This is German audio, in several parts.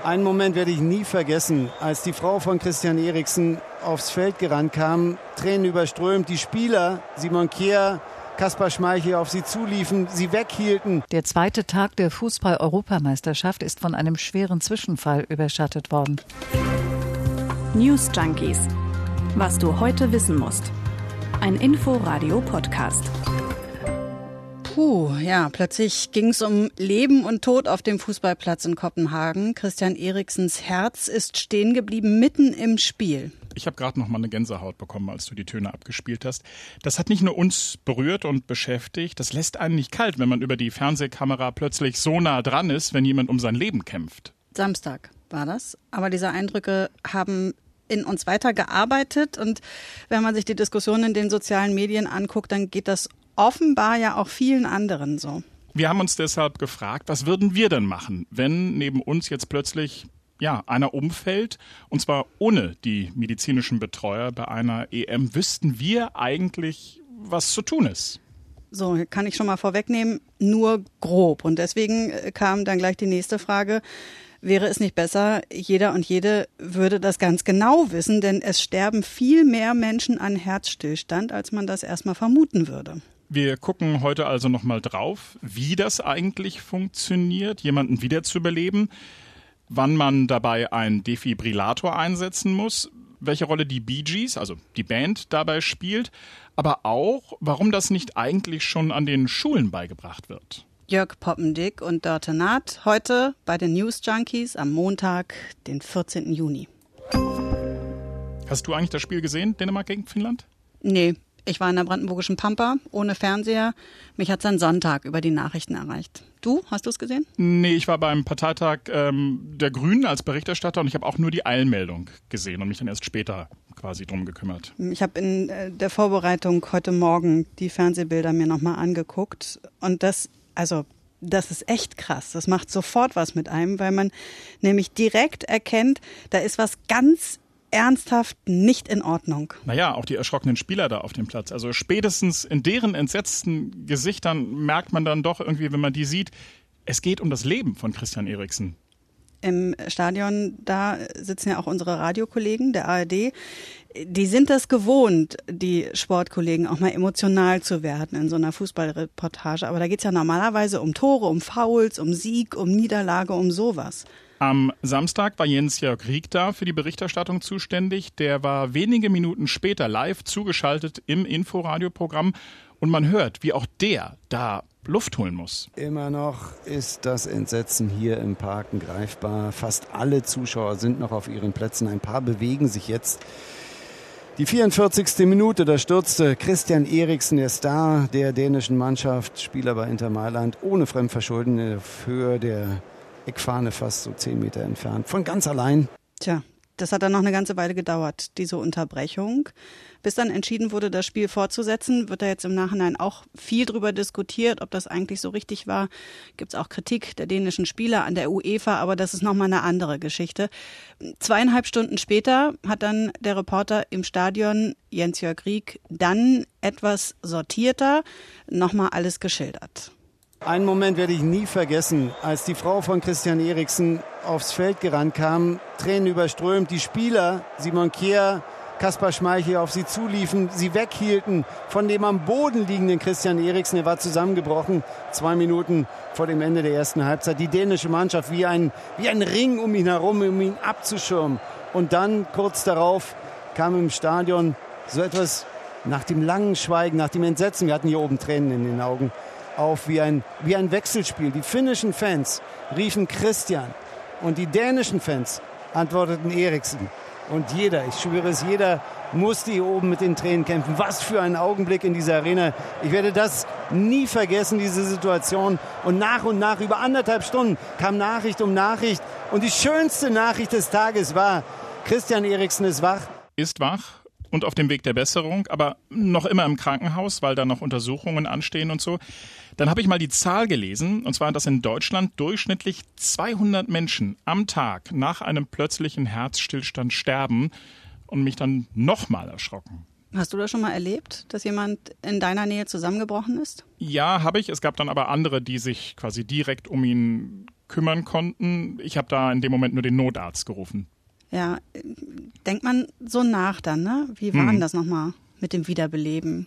Einen Moment werde ich nie vergessen, als die Frau von Christian Eriksen aufs Feld gerannt kam, Tränen überströmt, die Spieler, Simon Kehr, Kaspar Schmeichel auf sie zuliefen, sie weghielten. Der zweite Tag der Fußball-Europameisterschaft ist von einem schweren Zwischenfall überschattet worden. News Junkies. Was du heute wissen musst. Ein Info-Radio-Podcast. Puh, ja, plötzlich ging es um Leben und Tod auf dem Fußballplatz in Kopenhagen. Christian Eriksens Herz ist stehen geblieben mitten im Spiel. Ich habe gerade noch mal eine Gänsehaut bekommen, als du die Töne abgespielt hast. Das hat nicht nur uns berührt und beschäftigt, das lässt einen nicht kalt, wenn man über die Fernsehkamera plötzlich so nah dran ist, wenn jemand um sein Leben kämpft. Samstag war das, aber diese Eindrücke haben in uns weitergearbeitet und wenn man sich die Diskussion in den sozialen Medien anguckt, dann geht das offenbar ja auch vielen anderen so. Wir haben uns deshalb gefragt, was würden wir denn machen, wenn neben uns jetzt plötzlich ja, einer umfällt, und zwar ohne die medizinischen Betreuer bei einer EM, wüssten wir eigentlich, was zu tun ist. So, kann ich schon mal vorwegnehmen, nur grob. Und deswegen äh, kam dann gleich die nächste Frage. Wäre es nicht besser, jeder und jede würde das ganz genau wissen, denn es sterben viel mehr Menschen an Herzstillstand, als man das erstmal vermuten würde. Wir gucken heute also nochmal drauf, wie das eigentlich funktioniert, jemanden wiederzubeleben, wann man dabei einen Defibrillator einsetzen muss, welche Rolle die Bee Gees, also die Band, dabei spielt, aber auch, warum das nicht eigentlich schon an den Schulen beigebracht wird. Jörg Poppendick und Dörte Naht heute bei den News Junkies am Montag, den 14. Juni. Hast du eigentlich das Spiel gesehen, Dänemark gegen Finnland? Nee, ich war in der brandenburgischen Pampa ohne Fernseher. Mich hat es dann Sonntag über die Nachrichten erreicht. Du, hast du es gesehen? Nee, ich war beim Parteitag ähm, der Grünen als Berichterstatter und ich habe auch nur die Eilmeldung gesehen und mich dann erst später quasi drum gekümmert. Ich habe in äh, der Vorbereitung heute Morgen die Fernsehbilder mir nochmal angeguckt und das, also das ist echt krass. Das macht sofort was mit einem, weil man nämlich direkt erkennt, da ist was ganz ernsthaft nicht in Ordnung. Naja, auch die erschrockenen Spieler da auf dem Platz. Also spätestens in deren entsetzten Gesichtern merkt man dann doch irgendwie, wenn man die sieht, es geht um das Leben von Christian Eriksen. Im Stadion, da sitzen ja auch unsere Radiokollegen der ARD. Die sind das gewohnt, die Sportkollegen auch mal emotional zu werden in so einer Fußballreportage. Aber da geht es ja normalerweise um Tore, um Fouls, um Sieg, um Niederlage, um sowas. Am Samstag war Jens-Jörg Rieck da für die Berichterstattung zuständig. Der war wenige Minuten später live zugeschaltet im Inforadioprogramm und man hört, wie auch der da Luft holen muss. Immer noch ist das Entsetzen hier im Parken greifbar. Fast alle Zuschauer sind noch auf ihren Plätzen. Ein paar bewegen sich jetzt. Die 44. Minute, da stürzte Christian Eriksen, der Star der dänischen Mannschaft, Spieler bei Inter Mailand, ohne Fremdverschulden in der Höhe der Eckfahne fast so zehn Meter entfernt. Von ganz allein. Tja, das hat dann noch eine ganze Weile gedauert, diese Unterbrechung. Bis dann entschieden wurde, das Spiel fortzusetzen, wird da jetzt im Nachhinein auch viel drüber diskutiert, ob das eigentlich so richtig war. Gibt es auch Kritik der dänischen Spieler an der UEFA, aber das ist nochmal eine andere Geschichte. Zweieinhalb Stunden später hat dann der Reporter im Stadion, Jens-Jörg Rieck, dann etwas sortierter nochmal alles geschildert. Einen Moment werde ich nie vergessen, als die Frau von Christian Eriksen aufs Feld gerannt kam, Tränen überströmt, die Spieler, Simon Kehr, Kaspar Schmeichel auf sie zuliefen, sie weghielten von dem am Boden liegenden Christian Eriksen. Er war zusammengebrochen, zwei Minuten vor dem Ende der ersten Halbzeit. Die dänische Mannschaft wie ein, wie ein Ring um ihn herum, um ihn abzuschirmen. Und dann, kurz darauf, kam im Stadion so etwas nach dem langen Schweigen, nach dem Entsetzen. Wir hatten hier oben Tränen in den Augen auf wie ein, wie ein Wechselspiel. Die finnischen Fans riefen Christian und die dänischen Fans antworteten Eriksen. Und jeder, ich schwöre es, jeder musste hier oben mit den Tränen kämpfen. Was für ein Augenblick in dieser Arena. Ich werde das nie vergessen, diese Situation. Und nach und nach, über anderthalb Stunden, kam Nachricht um Nachricht. Und die schönste Nachricht des Tages war, Christian Eriksen ist wach. Ist wach und auf dem Weg der Besserung, aber noch immer im Krankenhaus, weil da noch Untersuchungen anstehen und so. Dann habe ich mal die Zahl gelesen, und zwar, dass in Deutschland durchschnittlich 200 Menschen am Tag nach einem plötzlichen Herzstillstand sterben und mich dann nochmal erschrocken. Hast du das schon mal erlebt, dass jemand in deiner Nähe zusammengebrochen ist? Ja, habe ich. Es gab dann aber andere, die sich quasi direkt um ihn kümmern konnten. Ich habe da in dem Moment nur den Notarzt gerufen. Ja, denkt man so nach dann, ne? Wie war hm. das nochmal mit dem Wiederbeleben?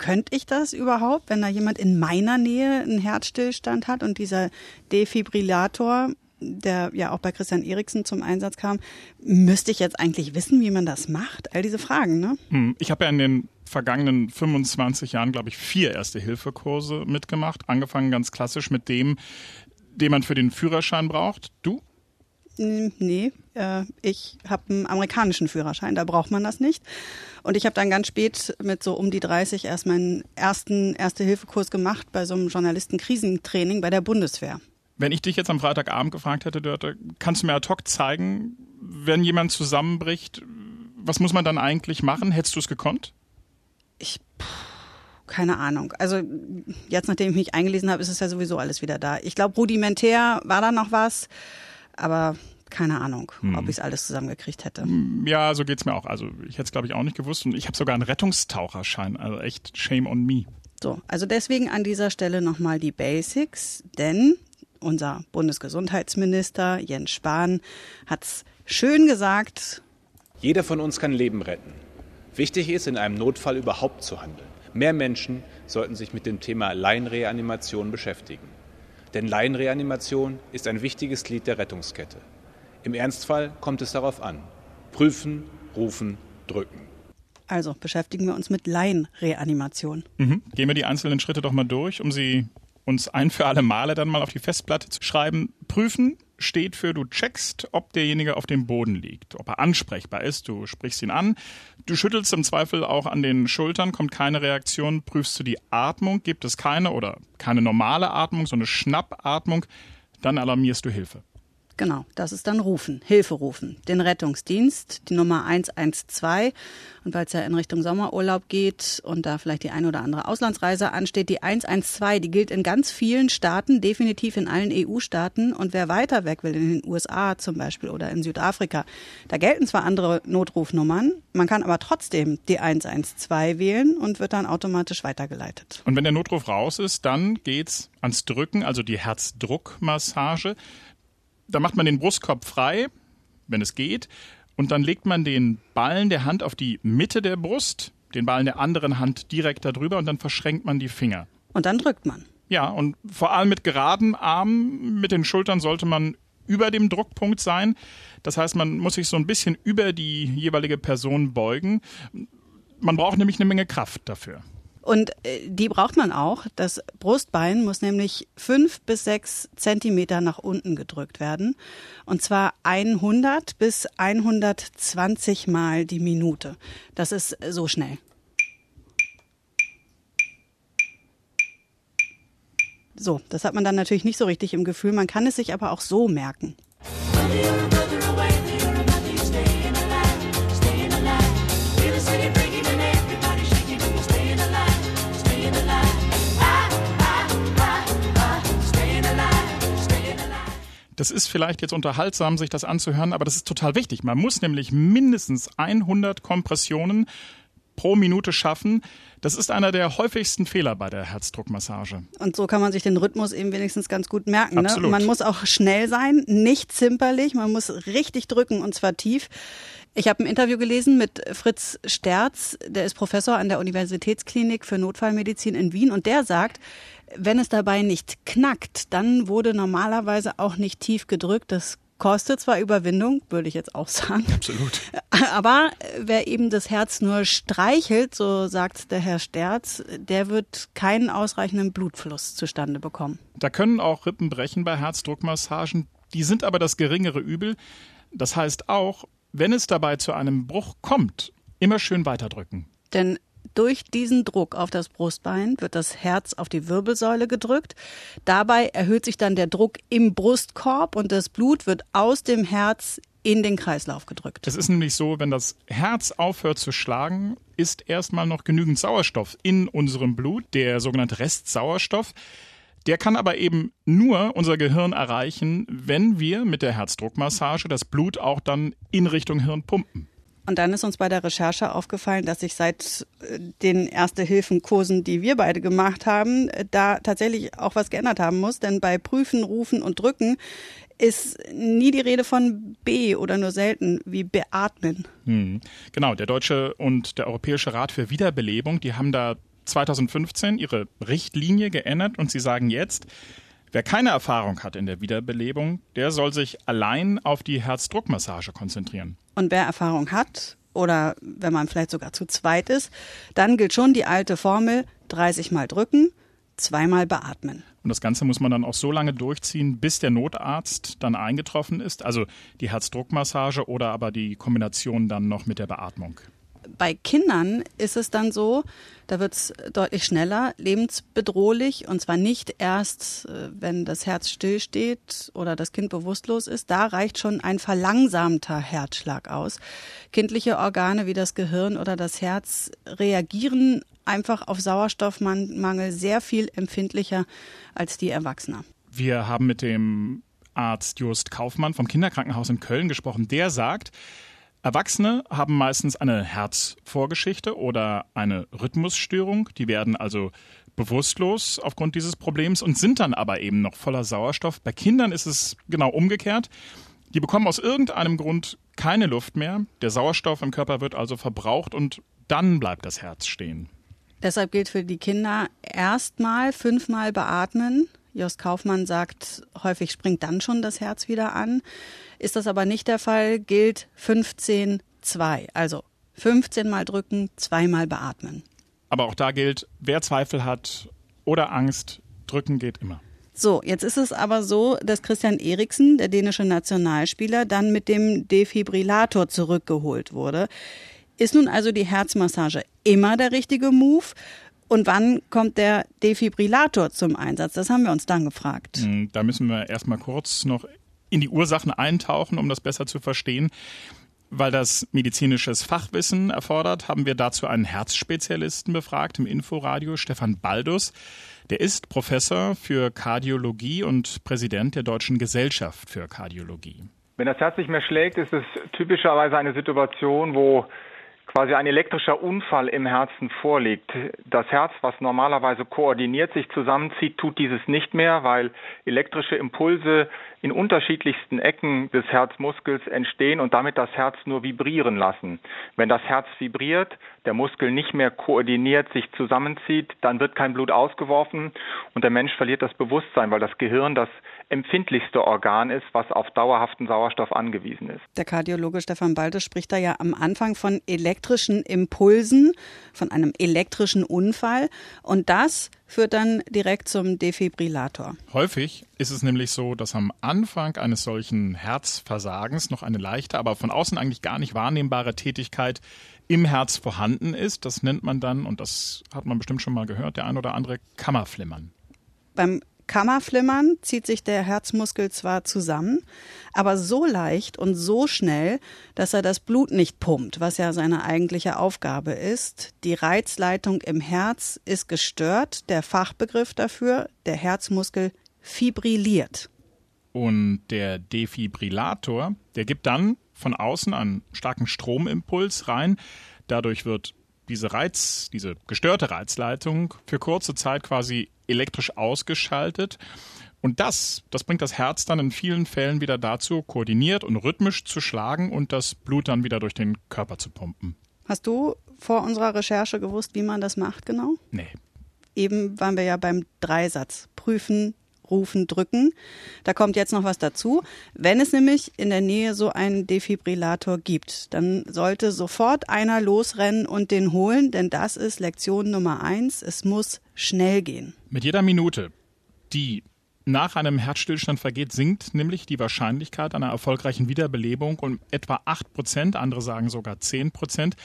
Könnte ich das überhaupt, wenn da jemand in meiner Nähe einen Herzstillstand hat und dieser Defibrillator, der ja auch bei Christian Eriksen zum Einsatz kam, müsste ich jetzt eigentlich wissen, wie man das macht? All diese Fragen, ne? Hm, ich habe ja in den vergangenen 25 Jahren, glaube ich, vier Erste-Hilfe-Kurse mitgemacht. Angefangen ganz klassisch mit dem, den man für den Führerschein braucht. Du? Nee, äh, ich habe einen amerikanischen Führerschein, da braucht man das nicht. Und ich habe dann ganz spät mit so um die 30 erst meinen ersten Erste-Hilfe-Kurs gemacht bei so einem Journalisten-Krisentraining bei der Bundeswehr. Wenn ich dich jetzt am Freitagabend gefragt hätte, Dörte, kannst du mir ad hoc zeigen, wenn jemand zusammenbricht, was muss man dann eigentlich machen? Hättest du es gekonnt? Ich, keine Ahnung. Also jetzt, nachdem ich mich eingelesen habe, ist es ja sowieso alles wieder da. Ich glaube, rudimentär war da noch was aber keine Ahnung, hm. ob ich es alles zusammengekriegt hätte. Hm, ja, so geht es mir auch. Also ich hätte es, glaube ich, auch nicht gewusst. Und ich habe sogar einen Rettungstaucherschein. Also echt shame on me. So, also deswegen an dieser Stelle nochmal die Basics, denn unser Bundesgesundheitsminister Jens Spahn hat es schön gesagt. Jeder von uns kann Leben retten. Wichtig ist, in einem Notfall überhaupt zu handeln. Mehr Menschen sollten sich mit dem Thema Laienreanimation beschäftigen. Denn Laienreanimation ist ein wichtiges Glied der Rettungskette. Im Ernstfall kommt es darauf an. Prüfen, rufen, drücken. Also beschäftigen wir uns mit Laienreanimation. Mhm. Gehen wir die einzelnen Schritte doch mal durch, um sie uns ein für alle Male dann mal auf die Festplatte zu schreiben. Prüfen, steht für, du checkst, ob derjenige auf dem Boden liegt, ob er ansprechbar ist. Du sprichst ihn an. Du schüttelst im Zweifel auch an den Schultern, kommt keine Reaktion. Prüfst du die Atmung, gibt es keine oder keine normale Atmung, so eine Schnappatmung, dann alarmierst du Hilfe. Genau, das ist dann rufen, Hilfe rufen, den Rettungsdienst, die Nummer 112. Und weil es ja in Richtung Sommerurlaub geht und da vielleicht die ein oder andere Auslandsreise ansteht, die 112, die gilt in ganz vielen Staaten, definitiv in allen EU-Staaten. Und wer weiter weg will, in den USA zum Beispiel oder in Südafrika, da gelten zwar andere Notrufnummern, man kann aber trotzdem die 112 wählen und wird dann automatisch weitergeleitet. Und wenn der Notruf raus ist, dann geht's ans Drücken, also die Herzdruckmassage. Da macht man den Brustkorb frei, wenn es geht, und dann legt man den Ballen der Hand auf die Mitte der Brust, den Ballen der anderen Hand direkt darüber und dann verschränkt man die Finger. Und dann drückt man. Ja, und vor allem mit geraden Armen, mit den Schultern sollte man über dem Druckpunkt sein. Das heißt, man muss sich so ein bisschen über die jeweilige Person beugen. Man braucht nämlich eine Menge Kraft dafür. Und äh, die braucht man auch. Das Brustbein muss nämlich fünf bis sechs Zentimeter nach unten gedrückt werden. Und zwar 100 bis 120 Mal die Minute. Das ist so schnell. So, das hat man dann natürlich nicht so richtig im Gefühl. Man kann es sich aber auch so merken. Das ist vielleicht jetzt unterhaltsam, sich das anzuhören, aber das ist total wichtig. Man muss nämlich mindestens 100 Kompressionen pro Minute schaffen. Das ist einer der häufigsten Fehler bei der Herzdruckmassage. Und so kann man sich den Rhythmus eben wenigstens ganz gut merken. Ne? Man muss auch schnell sein, nicht zimperlich, man muss richtig drücken und zwar tief. Ich habe ein Interview gelesen mit Fritz Sterz, der ist Professor an der Universitätsklinik für Notfallmedizin in Wien und der sagt, wenn es dabei nicht knackt, dann wurde normalerweise auch nicht tief gedrückt. Das kostet zwar Überwindung, würde ich jetzt auch sagen. Absolut. Aber wer eben das Herz nur streichelt, so sagt der Herr Sterz, der wird keinen ausreichenden Blutfluss zustande bekommen. Da können auch Rippen brechen bei Herzdruckmassagen. Die sind aber das geringere Übel. Das heißt auch, wenn es dabei zu einem Bruch kommt, immer schön weiterdrücken. Denn durch diesen Druck auf das Brustbein wird das Herz auf die Wirbelsäule gedrückt. Dabei erhöht sich dann der Druck im Brustkorb und das Blut wird aus dem Herz in den Kreislauf gedrückt. Es ist nämlich so, wenn das Herz aufhört zu schlagen, ist erstmal noch genügend Sauerstoff in unserem Blut, der sogenannte Restsauerstoff. Der kann aber eben nur unser Gehirn erreichen, wenn wir mit der Herzdruckmassage das Blut auch dann in Richtung Hirn pumpen. Und dann ist uns bei der Recherche aufgefallen, dass sich seit äh, den Erste-Hilfen-Kursen, die wir beide gemacht haben, äh, da tatsächlich auch was geändert haben muss. Denn bei Prüfen, Rufen und Drücken ist nie die Rede von B oder nur selten wie beatmen. Hm. Genau, der Deutsche und der Europäische Rat für Wiederbelebung, die haben da 2015 ihre Richtlinie geändert und sie sagen jetzt, wer keine Erfahrung hat in der Wiederbelebung, der soll sich allein auf die Herzdruckmassage konzentrieren. Und wer Erfahrung hat oder wenn man vielleicht sogar zu zweit ist, dann gilt schon die alte Formel 30 mal drücken, zweimal beatmen. Und das Ganze muss man dann auch so lange durchziehen, bis der Notarzt dann eingetroffen ist. Also die Herzdruckmassage oder aber die Kombination dann noch mit der Beatmung. Bei Kindern ist es dann so, da wird es deutlich schneller, lebensbedrohlich und zwar nicht erst, äh, wenn das Herz stillsteht oder das Kind bewusstlos ist. Da reicht schon ein verlangsamter Herzschlag aus. Kindliche Organe wie das Gehirn oder das Herz reagieren einfach auf Sauerstoffmangel sehr viel empfindlicher als die Erwachsener. Wir haben mit dem Arzt Just Kaufmann vom Kinderkrankenhaus in Köln gesprochen. Der sagt, Erwachsene haben meistens eine Herzvorgeschichte oder eine Rhythmusstörung. Die werden also bewusstlos aufgrund dieses Problems und sind dann aber eben noch voller Sauerstoff. Bei Kindern ist es genau umgekehrt. Die bekommen aus irgendeinem Grund keine Luft mehr. Der Sauerstoff im Körper wird also verbraucht und dann bleibt das Herz stehen. Deshalb gilt für die Kinder erstmal fünfmal beatmen. Jos Kaufmann sagt, häufig springt dann schon das Herz wieder an. Ist das aber nicht der Fall, gilt 15-2. Also 15 mal drücken, zweimal beatmen. Aber auch da gilt, wer Zweifel hat oder Angst, drücken geht immer. So, jetzt ist es aber so, dass Christian Eriksen, der dänische Nationalspieler, dann mit dem Defibrillator zurückgeholt wurde. Ist nun also die Herzmassage immer der richtige Move? Und wann kommt der Defibrillator zum Einsatz? Das haben wir uns dann gefragt. Hm, da müssen wir erstmal kurz noch in die Ursachen eintauchen, um das besser zu verstehen. Weil das medizinisches Fachwissen erfordert, haben wir dazu einen Herzspezialisten befragt im Inforadio, Stefan Baldus. Der ist Professor für Kardiologie und Präsident der Deutschen Gesellschaft für Kardiologie. Wenn das Herz nicht mehr schlägt, ist es typischerweise eine Situation, wo quasi ein elektrischer Unfall im Herzen vorliegt. Das Herz, was normalerweise koordiniert sich zusammenzieht, tut dieses nicht mehr, weil elektrische Impulse in unterschiedlichsten Ecken des Herzmuskels entstehen und damit das Herz nur vibrieren lassen. Wenn das Herz vibriert, der Muskel nicht mehr koordiniert sich zusammenzieht, dann wird kein Blut ausgeworfen und der Mensch verliert das Bewusstsein, weil das Gehirn das empfindlichste Organ ist, was auf dauerhaften Sauerstoff angewiesen ist. Der Kardiologe Stefan Balde spricht da ja am Anfang von elektrischen Impulsen, von einem elektrischen Unfall. Und das führt dann direkt zum Defibrillator. Häufig ist es nämlich so, dass am Anfang eines solchen Herzversagens noch eine leichte, aber von außen eigentlich gar nicht wahrnehmbare Tätigkeit im Herz vorhanden ist. Das nennt man dann, und das hat man bestimmt schon mal gehört, der ein oder andere Kammerflimmern. Beim Kammerflimmern zieht sich der Herzmuskel zwar zusammen, aber so leicht und so schnell, dass er das Blut nicht pumpt, was ja seine eigentliche Aufgabe ist. Die Reizleitung im Herz ist gestört, der Fachbegriff dafür, der Herzmuskel fibrilliert. Und der Defibrillator, der gibt dann von außen einen starken Stromimpuls rein. Dadurch wird diese Reiz, diese gestörte Reizleitung für kurze Zeit quasi elektrisch ausgeschaltet. Und das, das bringt das Herz dann in vielen Fällen wieder dazu, koordiniert und rhythmisch zu schlagen und das Blut dann wieder durch den Körper zu pumpen. Hast du vor unserer Recherche gewusst, wie man das macht genau? Nee. Eben waren wir ja beim Dreisatz. Prüfen, rufen, drücken. Da kommt jetzt noch was dazu. Wenn es nämlich in der Nähe so einen Defibrillator gibt, dann sollte sofort einer losrennen und den holen, denn das ist Lektion Nummer eins. Es muss schnell gehen. Mit jeder Minute, die nach einem Herzstillstand vergeht, sinkt nämlich die Wahrscheinlichkeit einer erfolgreichen Wiederbelebung um etwa 8 Prozent, andere sagen sogar 10 Prozent,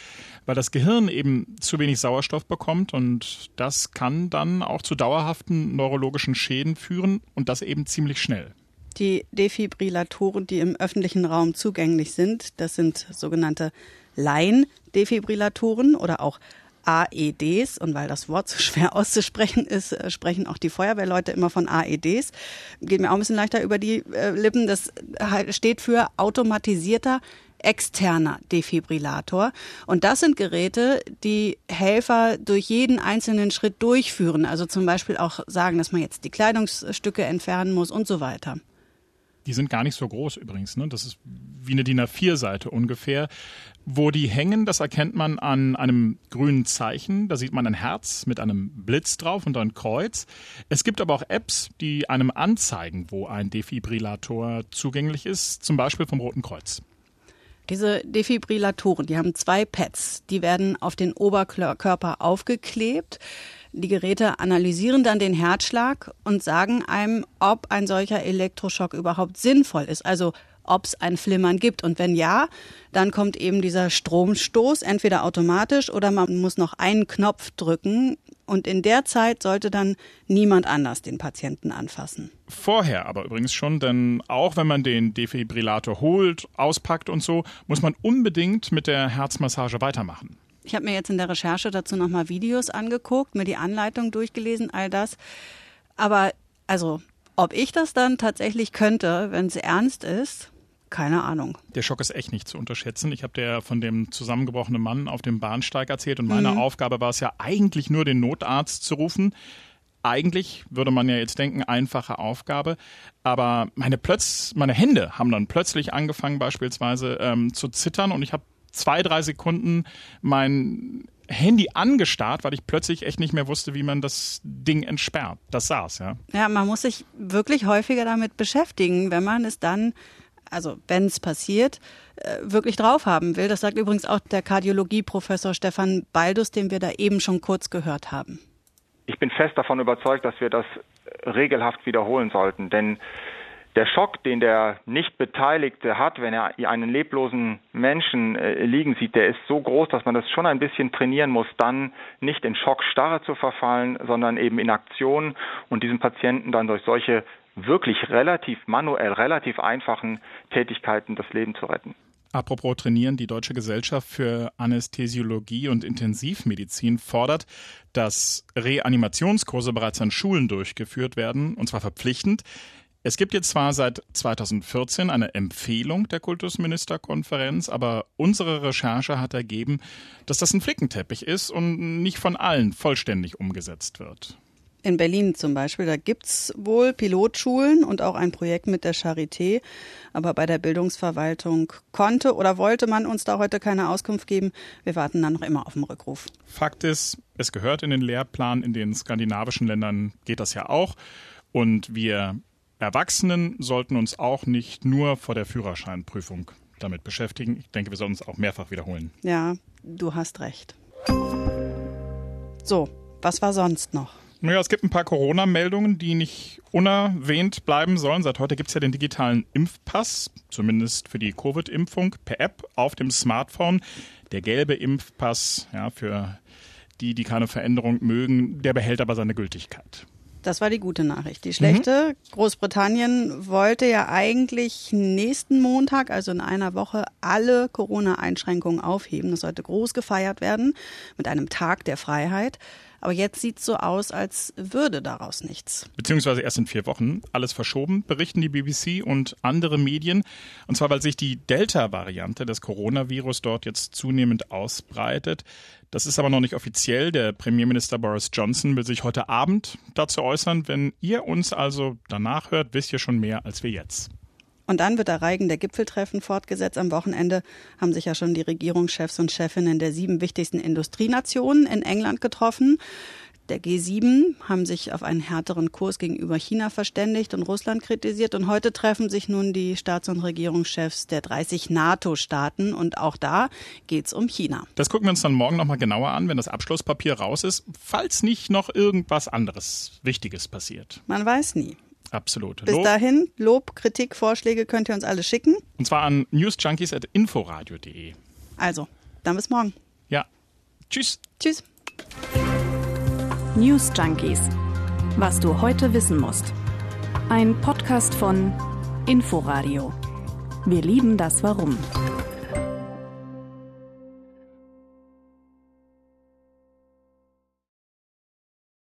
weil das Gehirn eben zu wenig Sauerstoff bekommt und das kann dann auch zu dauerhaften neurologischen Schäden führen und das eben ziemlich schnell. Die Defibrillatoren, die im öffentlichen Raum zugänglich sind, das sind sogenannte Laien-Defibrillatoren oder auch AEDs. Und weil das Wort so schwer auszusprechen ist, äh, sprechen auch die Feuerwehrleute immer von AEDs. Geht mir auch ein bisschen leichter über die äh, Lippen. Das steht für automatisierter externer Defibrillator. Und das sind Geräte, die Helfer durch jeden einzelnen Schritt durchführen. Also zum Beispiel auch sagen, dass man jetzt die Kleidungsstücke entfernen muss und so weiter. Die sind gar nicht so groß übrigens. Ne? Das ist wie eine DIN A4-Seite ungefähr. Wo die hängen, das erkennt man an einem grünen Zeichen. Da sieht man ein Herz mit einem Blitz drauf und ein Kreuz. Es gibt aber auch Apps, die einem anzeigen, wo ein Defibrillator zugänglich ist, zum Beispiel vom Roten Kreuz. Diese Defibrillatoren, die haben zwei Pads. Die werden auf den Oberkörper aufgeklebt. Die Geräte analysieren dann den Herzschlag und sagen einem, ob ein solcher Elektroschock überhaupt sinnvoll ist. Also ob es ein Flimmern gibt. Und wenn ja, dann kommt eben dieser Stromstoß, entweder automatisch oder man muss noch einen Knopf drücken. Und in der Zeit sollte dann niemand anders den Patienten anfassen. Vorher aber übrigens schon, denn auch wenn man den Defibrillator holt, auspackt und so, muss man unbedingt mit der Herzmassage weitermachen. Ich habe mir jetzt in der Recherche dazu nochmal Videos angeguckt, mir die Anleitung durchgelesen, all das. Aber also, ob ich das dann tatsächlich könnte, wenn es ernst ist, keine Ahnung. Der Schock ist echt nicht zu unterschätzen. Ich habe dir von dem zusammengebrochenen Mann auf dem Bahnsteig erzählt und meine mhm. Aufgabe war es ja eigentlich nur, den Notarzt zu rufen. Eigentlich würde man ja jetzt denken, einfache Aufgabe, aber meine, Plötz, meine Hände haben dann plötzlich angefangen beispielsweise ähm, zu zittern und ich habe zwei, drei Sekunden mein Handy angestarrt, weil ich plötzlich echt nicht mehr wusste, wie man das Ding entsperrt. Das saß, ja. Ja, man muss sich wirklich häufiger damit beschäftigen, wenn man es dann, also wenn es passiert, äh, wirklich drauf haben will. Das sagt übrigens auch der Kardiologie-Professor Stefan Baldus, den wir da eben schon kurz gehört haben. Ich bin fest davon überzeugt, dass wir das regelhaft wiederholen sollten, denn der Schock, den der Nicht-Beteiligte hat, wenn er einen leblosen Menschen äh, liegen sieht, der ist so groß, dass man das schon ein bisschen trainieren muss, dann nicht in Schockstarre zu verfallen, sondern eben in Aktion und diesem Patienten dann durch solche wirklich relativ manuell, relativ einfachen Tätigkeiten das Leben zu retten. Apropos trainieren, die Deutsche Gesellschaft für Anästhesiologie und Intensivmedizin fordert, dass Reanimationskurse bereits an Schulen durchgeführt werden, und zwar verpflichtend. Es gibt jetzt zwar seit 2014 eine Empfehlung der Kultusministerkonferenz, aber unsere Recherche hat ergeben, dass das ein Flickenteppich ist und nicht von allen vollständig umgesetzt wird. In Berlin zum Beispiel, da gibt es wohl Pilotschulen und auch ein Projekt mit der Charité. Aber bei der Bildungsverwaltung konnte oder wollte man uns da heute keine Auskunft geben. Wir warten dann noch immer auf den Rückruf. Fakt ist, es gehört in den Lehrplan. In den skandinavischen Ländern geht das ja auch. Und wir Erwachsenen sollten uns auch nicht nur vor der Führerscheinprüfung damit beschäftigen. Ich denke, wir sollten es auch mehrfach wiederholen. Ja, du hast recht. So, was war sonst noch? Naja, es gibt ein paar Corona-Meldungen, die nicht unerwähnt bleiben sollen. Seit heute gibt es ja den digitalen Impfpass, zumindest für die Covid-Impfung, per App auf dem Smartphone. Der gelbe Impfpass, ja, für die, die keine Veränderung mögen, der behält aber seine Gültigkeit. Das war die gute Nachricht. Die schlechte, mhm. Großbritannien wollte ja eigentlich nächsten Montag, also in einer Woche, alle Corona-Einschränkungen aufheben. Das sollte groß gefeiert werden mit einem Tag der Freiheit. Aber jetzt sieht es so aus, als würde daraus nichts. Beziehungsweise erst in vier Wochen. Alles verschoben, berichten die BBC und andere Medien. Und zwar, weil sich die Delta-Variante des Coronavirus dort jetzt zunehmend ausbreitet. Das ist aber noch nicht offiziell. Der Premierminister Boris Johnson will sich heute Abend dazu äußern. Wenn ihr uns also danach hört, wisst ihr schon mehr als wir jetzt. Und dann wird der Reigen der Gipfeltreffen fortgesetzt. Am Wochenende haben sich ja schon die Regierungschefs und Chefinnen der sieben wichtigsten Industrienationen in England getroffen. Der G7 haben sich auf einen härteren Kurs gegenüber China verständigt und Russland kritisiert. Und heute treffen sich nun die Staats- und Regierungschefs der 30 NATO-Staaten. Und auch da geht es um China. Das gucken wir uns dann morgen nochmal genauer an, wenn das Abschlusspapier raus ist, falls nicht noch irgendwas anderes Wichtiges passiert. Man weiß nie. Absolut. Bis Lob. dahin, Lob, Kritik, Vorschläge könnt ihr uns alle schicken. Und zwar an newsjunkies.inforadio.de. Also, dann bis morgen. Ja. Tschüss. Tschüss. News Junkies. Was du heute wissen musst. Ein Podcast von Inforadio. Wir lieben das Warum.